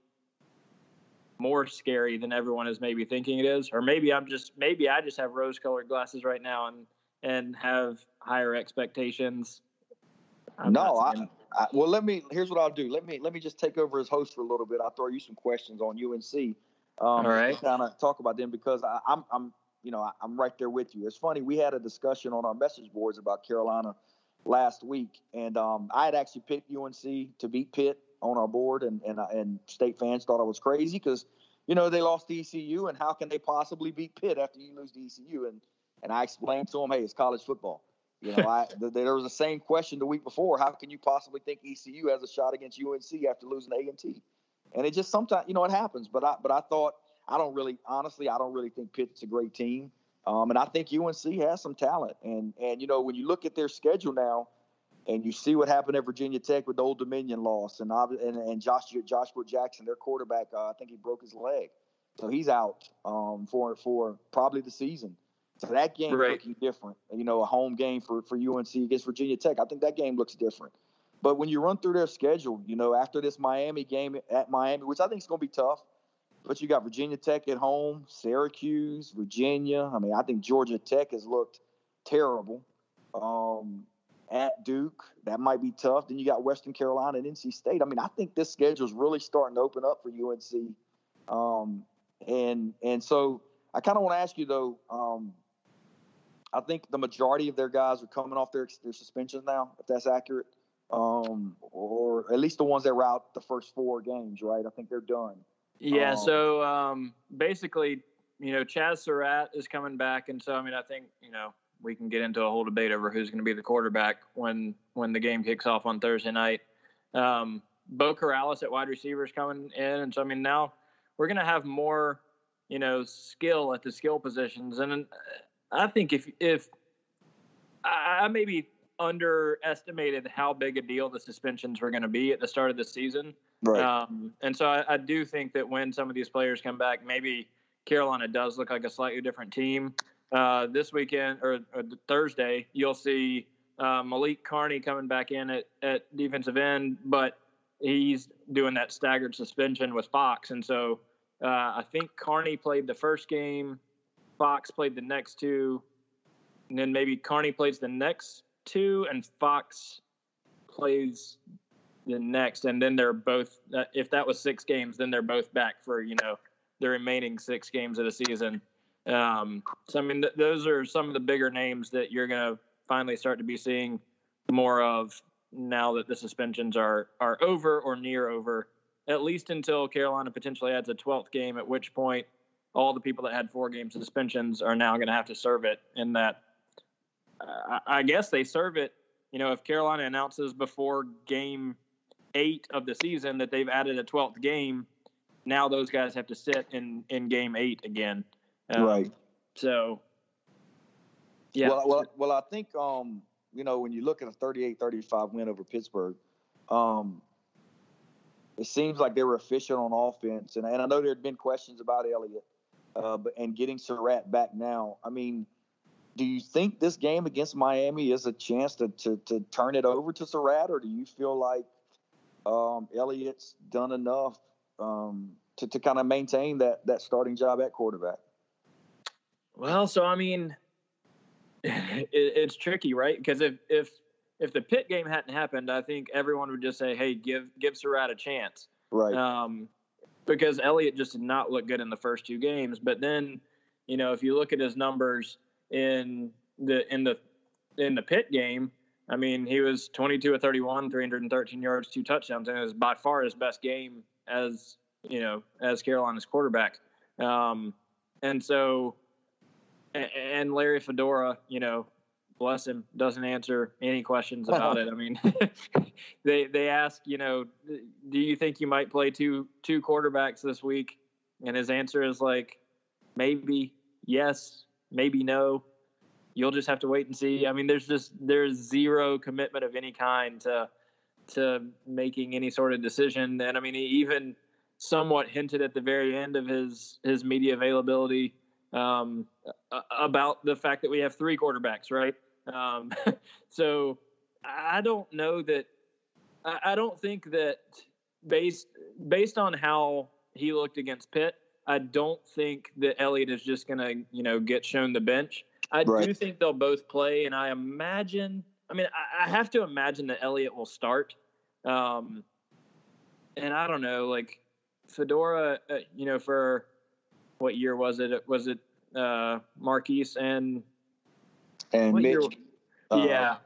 [SPEAKER 2] more scary than everyone is maybe thinking it is. Or maybe I'm just maybe I just have rose-colored glasses right now and and have higher expectations.
[SPEAKER 3] I'm no, I, I, well, let me. Here's what I'll do. Let me let me just take over as host for a little bit. I'll throw you some questions on UNC. Um,
[SPEAKER 2] All right.
[SPEAKER 3] Kind of talk about them because I, I'm I'm you know I'm right there with you. It's funny we had a discussion on our message boards about Carolina last week, and um, I had actually picked UNC to beat Pitt on our board, and and uh, and state fans thought I was crazy because you know they lost to ECU, and how can they possibly beat Pitt after you lose to ECU? And and I explained to them, hey, it's college football. You know, I th- there was the same question the week before. How can you possibly think ECU has a shot against UNC after losing to A and T? And it just sometimes, you know, it happens. But I but I thought I don't really, honestly, I don't really think Pitt's a great team. Um, and I think UNC has some talent. And and you know, when you look at their schedule now, and you see what happened at Virginia Tech with the Old Dominion loss, and and, and Joshua Joshua Jackson, their quarterback, uh, I think he broke his leg, so he's out um, for for probably the season. So that game right. looking different. You know, a home game for for UNC against Virginia Tech. I think that game looks different. But when you run through their schedule, you know, after this Miami game at Miami, which I think is going to be tough, but you got Virginia Tech at home, Syracuse, Virginia. I mean, I think Georgia Tech has looked terrible. Um, at Duke, that might be tough. Then you got Western Carolina and NC State. I mean, I think this schedule is really starting to open up for UNC. Um, and and so I kind of want to ask you though. Um, I think the majority of their guys are coming off their their suspensions now, if that's accurate. um, or at least the ones that were out the first four games, right? I think they're done.
[SPEAKER 2] Yeah. Um, so um, basically, you know, Chazz Surratt is coming back, and so I mean, I think you know we can get into a whole debate over who's going to be the quarterback when when the game kicks off on Thursday night. Um, Beau Corrales at wide receiver is coming in, and so I mean now we're going to have more, you know, skill at the skill positions, and I think if if I maybe underestimated how big a deal the suspensions were going to be at the start of the season.
[SPEAKER 3] Right.
[SPEAKER 2] Um, and so I, I, do think that when some of these players come back, maybe Carolina does look like a slightly different team. Uh, this weekend or, or, Thursday, you'll see uh, Malik Carney coming back in at, at defensive end, but he's doing that staggered suspension with Fox. And so uh, I think Carney played the first game, Fox played the next two, and then maybe Carney plays the next two, and Fox plays the next, and then they're both. Uh, if that was six games, then they're both back for you know the remaining six games of the season. Um, so I mean, th- those are some of the bigger names that you're going to finally start to be seeing more of now that the suspensions are are over or near over. At least until Carolina potentially adds a 12th game, at which point all the people that had four game suspensions are now going to have to serve it in that uh, I guess they serve it. You know, if Carolina announces before game eight of the season that they've added a twelfth game, now those guys have to sit in in game eight again.
[SPEAKER 3] Um, right.
[SPEAKER 2] So. Yeah.
[SPEAKER 3] Well, well, well, I think um, you know when you look at a 38-35 win over Pittsburgh, um, it seems like they were efficient on offense, and, and I know there had been questions about Elliott, uh, but and getting Surratt back now. I mean, do you think this game against Miami is a chance to to, to turn it over to Surratt, or do you feel like um, Elliott's done enough um, to to kind of maintain that that starting job at quarterback?
[SPEAKER 2] Well, so I mean, it, it's tricky, right? Because if if if the Pitt game hadn't happened, I think everyone would just say, "Hey, give give Surratt a chance,"
[SPEAKER 3] right?
[SPEAKER 2] Um, because Elliott just did not look good in the first two games, but then, you know, if you look at his numbers in the in the in the Pitt game. I mean, he was 22 of 31, 313 yards, two touchdowns, and it was by far his best game as you know as Carolina's quarterback. Um, and so, and Larry Fedora, you know, bless him, doesn't answer any questions about it. I mean, they they ask, you know, do you think you might play two two quarterbacks this week? And his answer is like, maybe, yes, maybe no. You'll just have to wait and see. I mean, there's just there's zero commitment of any kind to to making any sort of decision. And I mean, he even somewhat hinted at the very end of his his media availability um, about the fact that we have three quarterbacks, right? Um, so I don't know that. I don't think that based based on how he looked against Pitt, I don't think that Elliott is just going to, you know, get shown the bench. I right. do think they'll both play, and I imagine. I mean, I, I have to imagine that Elliott will start. Um, and I don't know, like Fedora, uh, you know, for what year was it? Was it uh, Marquise and
[SPEAKER 3] and Mitch?
[SPEAKER 2] Uh, yeah,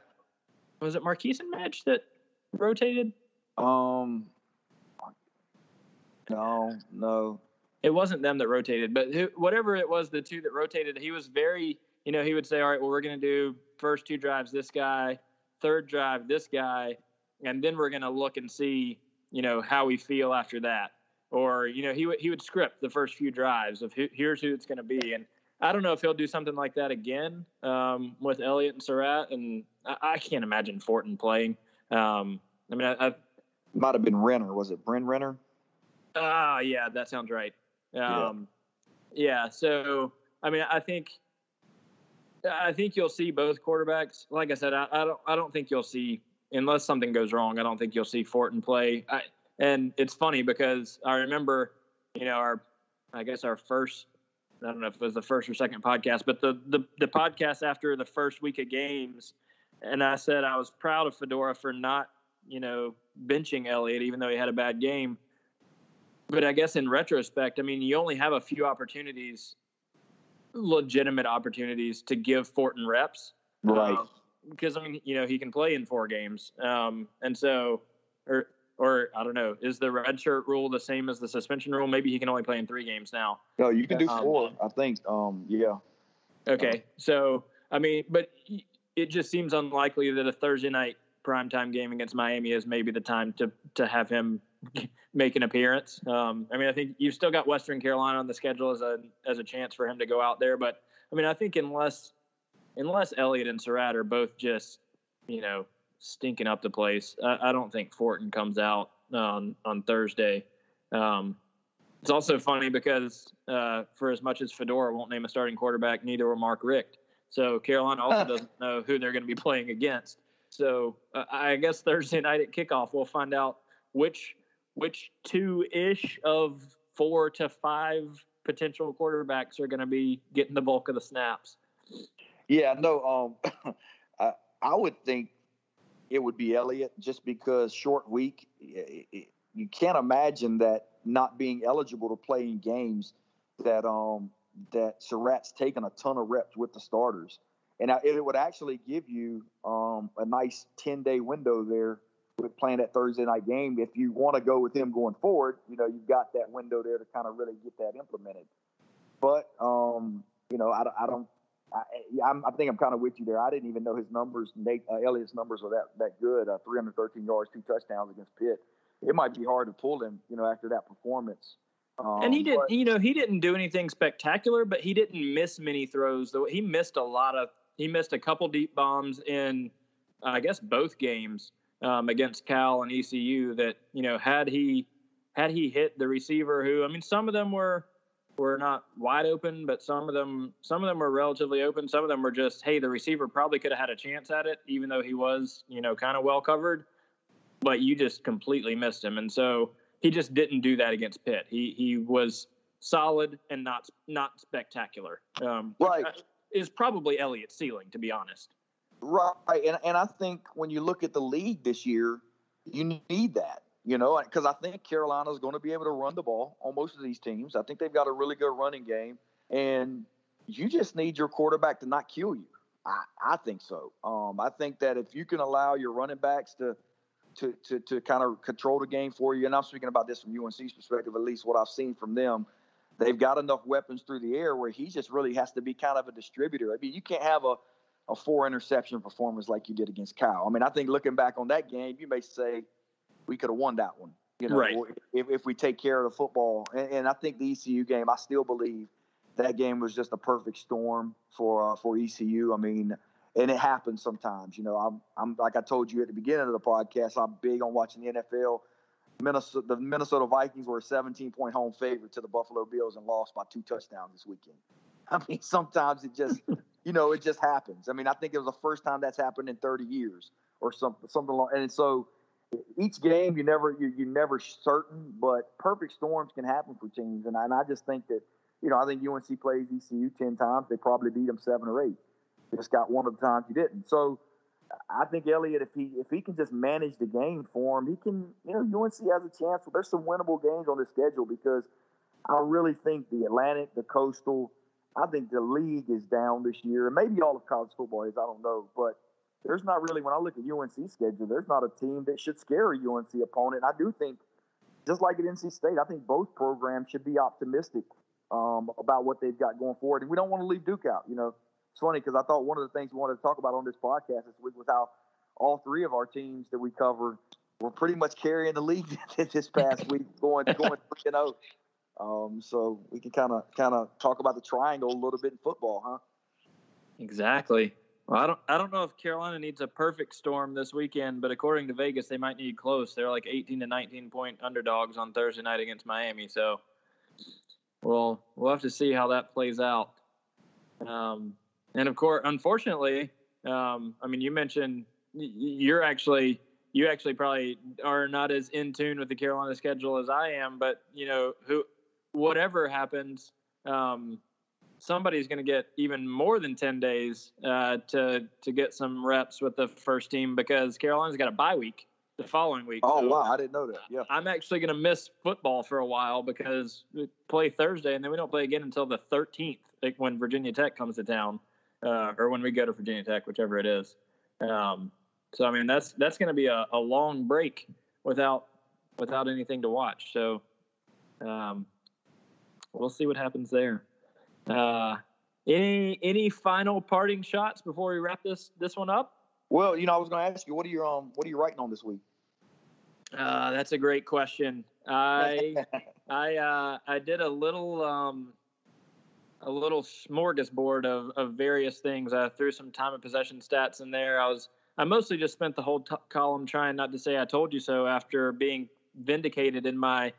[SPEAKER 2] was it Marquise and Mitch that rotated?
[SPEAKER 3] Um, no, no
[SPEAKER 2] it wasn't them that rotated, but who, whatever it was, the two that rotated, he was very, you know, he would say, all right, well, we're going to do first two drives this guy, third drive this guy, and then we're going to look and see, you know, how we feel after that. Or, you know, he would he would script the first few drives of who, here's who it's going to be, and I don't know if he'll do something like that again um, with Elliott and Surratt, and I, I, can't imagine Fortin playing. Um, I mean, I, I
[SPEAKER 3] might have been Renner. Was it Bryn Renner?
[SPEAKER 2] Ah, uh, yeah, that sounds right. Um, yeah. yeah. So I mean, I think I think you'll see both quarterbacks. Like I said, I, I, don't I don't think you'll see unless something goes wrong. I don't think you'll see Fortin play. I, and it's funny because I remember, you know, our I guess our first I don't know if it was the first or second podcast, but the the, the podcast after the first week of games, and I said I was proud of Fedora for not you know benching Elliott even though he had a bad game but I guess in retrospect, I mean, you only have a few opportunities, legitimate opportunities to give Fortin reps.
[SPEAKER 3] Right. Um,
[SPEAKER 2] because I mean, you know, he can play in four games, um, and so, or or I don't know, is the red shirt rule the same as the suspension rule? Maybe he can only play in three games now.
[SPEAKER 3] No, you can do um, four. I think. Um, yeah.
[SPEAKER 2] Okay, so I mean, but it just seems unlikely that a Thursday night primetime game against Miami is maybe the time to to have him make an appearance. Um, I mean, I think you've still got Western Carolina on the schedule as a as a chance for him to go out there, but I mean, I think unless unless Elliott and Surratt are both just you know stinking up the place, I, I don't think Fortin comes out on on Thursday. Um, it's also funny because uh, for as much as Fedora won't name a starting quarterback, neither will Mark Richt. So Carolina also doesn't know who they're going to be playing against. So uh, I guess Thursday night at kickoff we'll find out which which two ish of four to five potential quarterbacks are going to be getting the bulk of the snaps.
[SPEAKER 3] Yeah, no, um, I, I would think it would be Elliott just because short week. You can't imagine that not being eligible to play in games that um that Surratt's taken a ton of reps with the starters, and it would actually give you um a nice ten day window there with playing that Thursday night game. If you want to go with him going forward, you know you've got that window there to kind of really get that implemented. But um, you know, I, I don't. I, I'm, I think I'm kind of with you there. I didn't even know his numbers. Nate uh, Elliott's numbers were that that good. Uh, 313 yards, two touchdowns against Pitt. It might be hard to pull him, you know, after that performance.
[SPEAKER 2] Um, and he didn't, you know, he didn't do anything spectacular, but he didn't miss many throws. Though he missed a lot of, he missed a couple deep bombs in, I guess, both games um, against Cal and ECU. That you know, had he had he hit the receiver, who I mean, some of them were were not wide open, but some of them some of them were relatively open. Some of them were just, hey, the receiver probably could have had a chance at it, even though he was, you know, kind of well covered. But you just completely missed him, and so he just didn't do that against Pitt. He he was solid and not not spectacular. Um, right, is probably Elliott's ceiling, to be honest.
[SPEAKER 3] Right, and and I think when you look at the league this year, you need that. You know, because I think Carolina is going to be able to run the ball on most of these teams. I think they've got a really good running game, and you just need your quarterback to not kill you. I, I think so. Um, I think that if you can allow your running backs to to, to, to kind of control the game for you, and I'm speaking about this from UNC's perspective, at least what I've seen from them, they've got enough weapons through the air where he just really has to be kind of a distributor. I mean, you can't have a, a four interception performance like you did against Cal. I mean, I think looking back on that game, you may say – we could have won that one. You know, right. if, if we take care of the football. And, and, I think the ECU game, I still believe that game was just a perfect storm for uh, for ECU. I mean, and it happens sometimes. You know, I'm I'm like I told you at the beginning of the podcast, I'm big on watching the NFL. Minnesota, the Minnesota Vikings were a 17 point home favorite to the Buffalo Bills and lost by two touchdowns this weekend. I mean, sometimes it just, you know, it just happens. I mean, I think it was the first time that's happened in 30 years or something, something like. And so each game you never you you never certain, but perfect storms can happen for teams, and I, and I just think that you know I think UNC plays ECU ten times, they probably beat them seven or eight. They just got one of the times you didn't. So I think Elliott, if he if he can just manage the game for him, he can you know UNC has a chance. There's some winnable games on the schedule because I really think the Atlantic, the Coastal, I think the league is down this year, and maybe all of college football is. I don't know, but there's not really when I look at UNC schedule, there's not a team that should scare a UNC opponent. I do think, just like at NC State, I think both programs should be optimistic um, about what they've got going forward, and we don't want to leave Duke out. You know, it's funny because I thought one of the things we wanted to talk about on this podcast this week was how all three of our teams that we cover were pretty much carrying the league this past week, going going three and zero. Um, so we can kind of kind of talk about the triangle a little bit in football, huh?
[SPEAKER 2] Exactly. Well, I don't I don't know if Carolina needs a perfect storm this weekend, but according to Vegas, they might need close. They're like 18 to 19 point underdogs on Thursday night against Miami. So, we'll we'll have to see how that plays out. Um, and of course, unfortunately, um, I mean, you mentioned you're actually you actually probably are not as in tune with the Carolina schedule as I am, but you know who whatever happens. Um, somebody's going to get even more than 10 days uh, to to get some reps with the first team because Carolina's got a bye week the following week.
[SPEAKER 3] Oh so wow, I didn't know that. Yeah,
[SPEAKER 2] I'm actually going to miss football for a while because we play Thursday and then we don't play again until the 13th, like when Virginia Tech comes to town, uh, or when we go to Virginia Tech, whichever it is. Um, so I mean that's that's going to be a, a long break without without anything to watch. So um, we'll see what happens there. Uh, any any final parting shots before we wrap this this one up?
[SPEAKER 3] Well, you know, I was going to ask you, what are you um, what are you writing on this week?
[SPEAKER 2] Uh, that's a great question. I I uh, I did a little um, a little smorgasbord of, of various things. I threw some time of possession stats in there. I was I mostly just spent the whole t- column trying not to say I told you so after being vindicated in my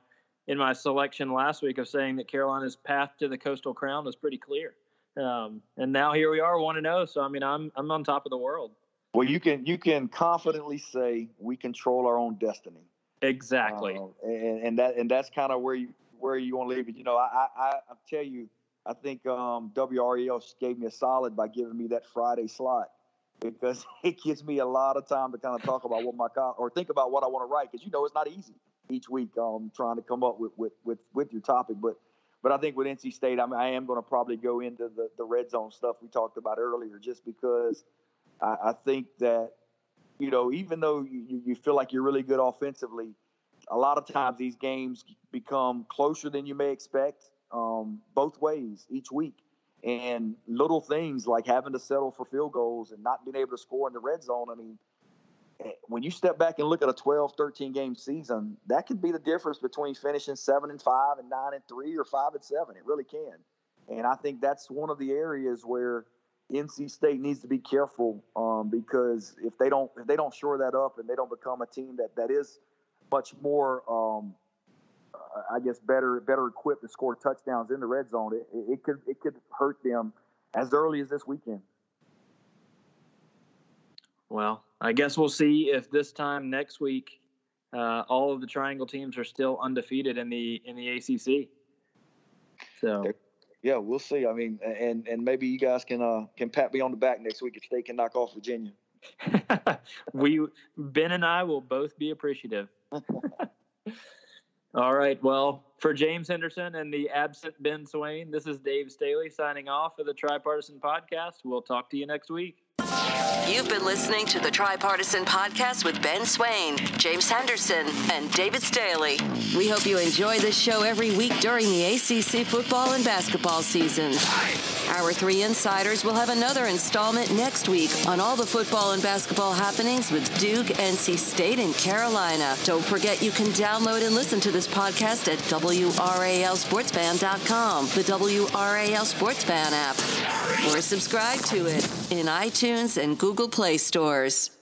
[SPEAKER 2] in my selection last week of saying that Carolina's path to the Coastal Crown was pretty clear. Um, and now here we are, one to zero. So I mean, I'm I'm on top of the world.
[SPEAKER 3] Well, you can you can confidently say we control our own destiny.
[SPEAKER 2] Exactly.
[SPEAKER 3] Uh, and, and that and that's kind of where you where you want to leave it. You know, I I, I tell you, I think um, WRAL gave me a solid by giving me that Friday slot because it gives me a lot of time to kind of talk about what my or think about what I want to write because you know it's not easy each week um, trying to come up with, with with with your topic, but but I think with NC State, I, mean, I am going to probably go into the the red zone stuff we talked about earlier, just because I, I think that you know even though you, you feel like you're really good offensively, a lot of times these games become closer than you may expect, um, both ways each week and little things like having to settle for field goals and not being able to score in the red zone. I mean, when you step back and look at a 12, 13 game season, that could be the difference between finishing seven and five and nine and three or five and seven. It really can. And I think that's one of the areas where NC State needs to be careful um, because if they don't if they don't shore that up and they don't become a team that that is much more um, I guess better better equipped to score touchdowns in the red zone, it, it could it could hurt them as early as this weekend.
[SPEAKER 2] Well, I guess we'll see if this time next week uh, all of the triangle teams are still undefeated in the in the ACC. So.
[SPEAKER 3] Yeah, we'll see. I mean, and and maybe you guys can uh, can pat me on the back next week if they can knock off Virginia.
[SPEAKER 2] we Ben and I will both be appreciative. All right. Well, for James Henderson and the absent Ben Swain, this is Dave Staley signing off for the Tripartisan Podcast. We'll talk to you next week.
[SPEAKER 1] You've been listening to the Tripartisan Podcast with Ben Swain, James Henderson, and David Staley. We hope you enjoy this show every week during the ACC football and basketball seasons. Our three insiders will have another installment next week on all the football and basketball happenings with Duke, NC State, and Carolina. Don't forget you can download and listen to this podcast at WRALSportsFan.com, the WRAL Sports Fan app, or subscribe to it in iTunes and Google Play stores.